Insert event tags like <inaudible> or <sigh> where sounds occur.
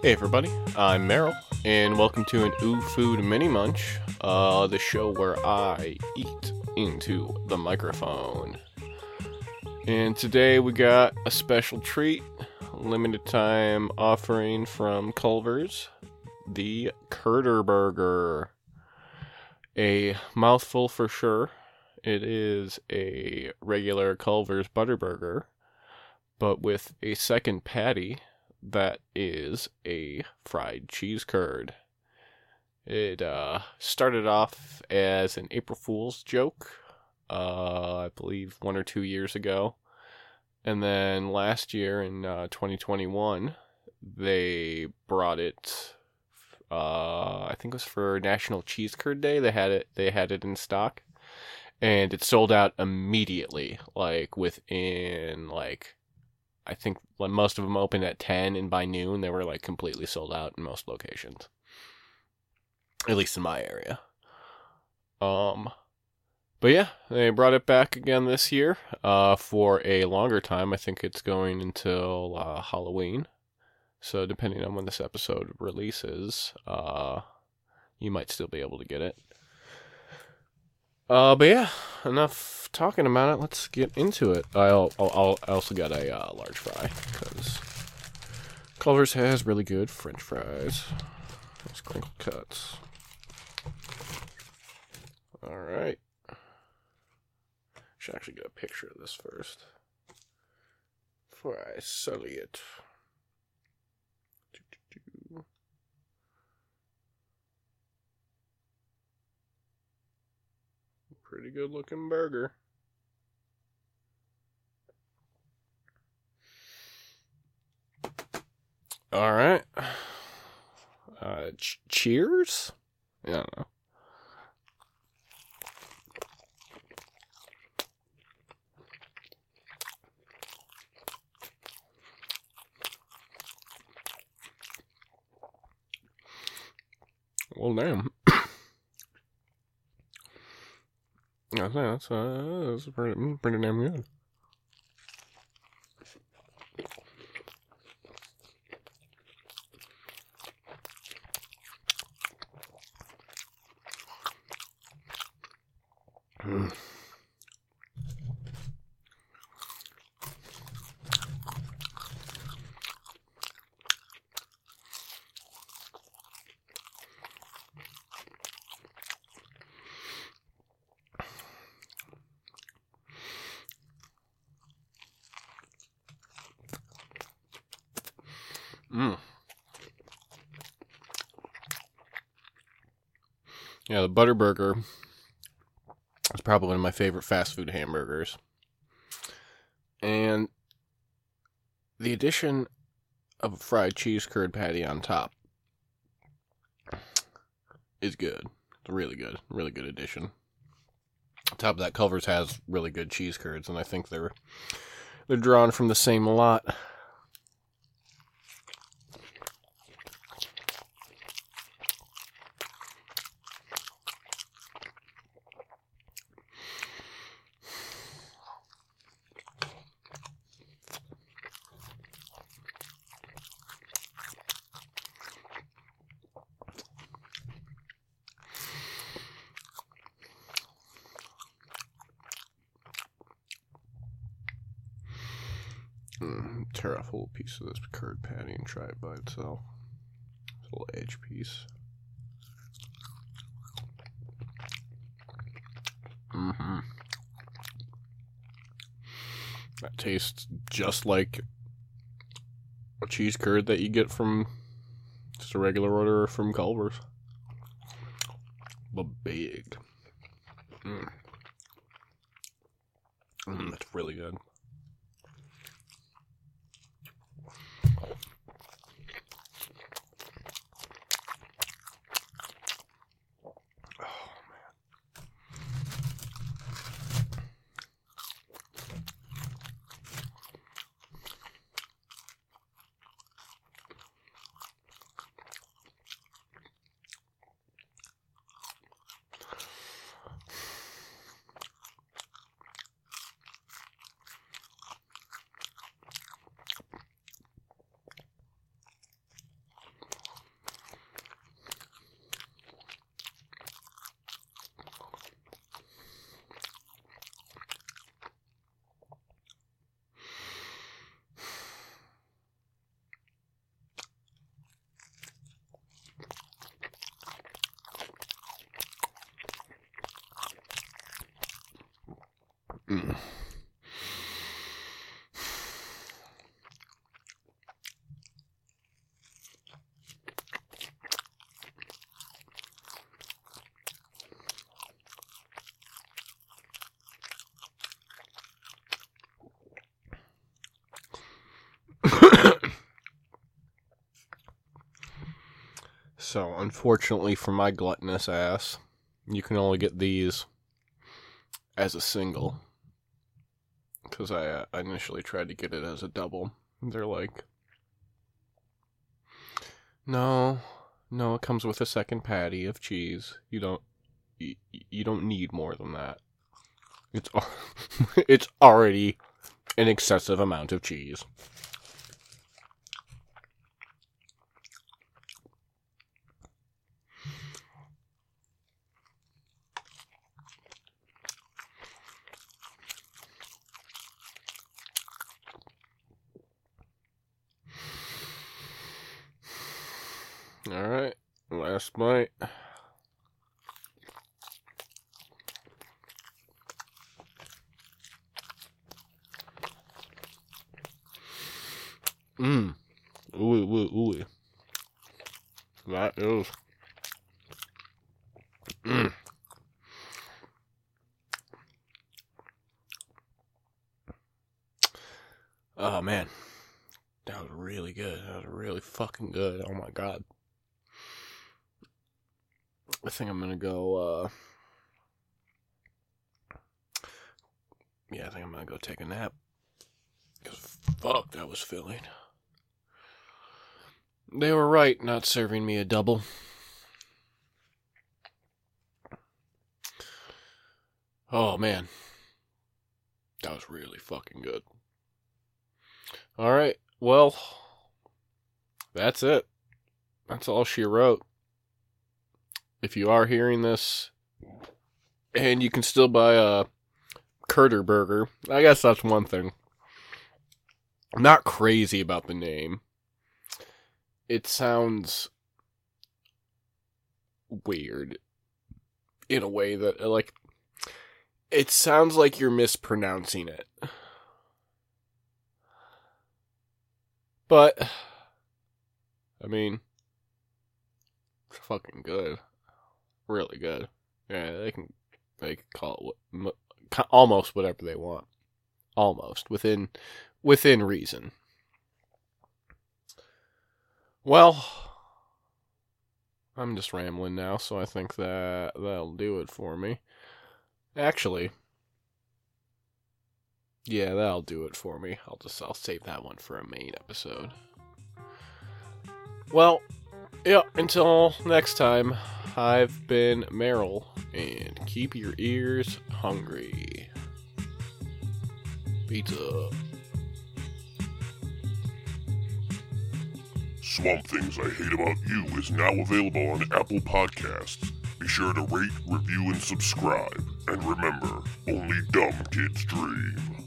Hey everybody, I'm Merrill, and welcome to an Ooh Food Mini Munch, uh, the show where I eat into the microphone. And today we got a special treat, limited time offering from Culver's, the Curder Burger. A mouthful for sure. It is a regular Culver's Butter Burger, but with a second patty that is a fried cheese curd. It uh, started off as an April Fool's joke, uh, I believe one or two years ago. And then last year in uh, 2021, they brought it. Uh, I think it was for National Cheese Curd Day. They had it. They had it in stock, and it sold out immediately. Like within like I think most of them opened at 10 and by noon they were like completely sold out in most locations. At least in my area. Um but yeah, they brought it back again this year uh, for a longer time. I think it's going until uh, Halloween. So depending on when this episode releases, uh, you might still be able to get it. Uh, but yeah, enough talking about it. Let's get into it. I'll, I'll, I also got a uh, large fry because Culver's has really good French fries. Nice crinkle cuts. All right. Should actually get a picture of this first before I sully it. Pretty good looking burger. All right. Uh, ch- cheers? Yeah, I don't know. Well, damn. Think that's, uh, that's pretty, pretty damn good. Mm. Mm. Yeah, the butter burger is probably one of my favorite fast food hamburgers. And the addition of a fried cheese curd patty on top is good. It's really good. Really good addition. On top of that, Culver's has really good cheese curds, and I think they're they're drawn from the same lot. Mm, tear off a little piece of this curd patty and try it by itself. It's a little edge piece. Mm-hmm. That tastes just like a cheese curd that you get from just a regular order from Culver's. But big. Mm. Mm, that's really good. So, unfortunately for my gluttonous ass, you can only get these as a single. Because I, uh, initially tried to get it as a double. They're like, no, no, it comes with a second patty of cheese. You don't, you, you don't need more than that. It's, <laughs> it's already an excessive amount of cheese. All right, last bite. Mmm. Ooh, ooh, ooh. That is. Mmm. Oh man. That was really good. That was really fucking good. Oh my god. I think I'm gonna go. Uh, yeah, I think I'm gonna go take a nap. Cause fuck, that was filling. They were right not serving me a double. Oh man, that was really fucking good. All right, well, that's it. That's all she wrote if you are hearing this and you can still buy a Curder burger, I guess that's one thing. I'm not crazy about the name. It sounds weird in a way that like it sounds like you're mispronouncing it. But I mean it's fucking good really good. Yeah, they can they can call it what, almost whatever they want, almost within within reason. Well, I'm just rambling now, so I think that that'll do it for me. Actually, yeah, that'll do it for me. I'll just I'll save that one for a main episode. Well, yeah, until next time. I've been Meryl, and keep your ears hungry. Pizza. Swamp Things I Hate About You is now available on Apple Podcasts. Be sure to rate, review, and subscribe. And remember, only dumb kids dream.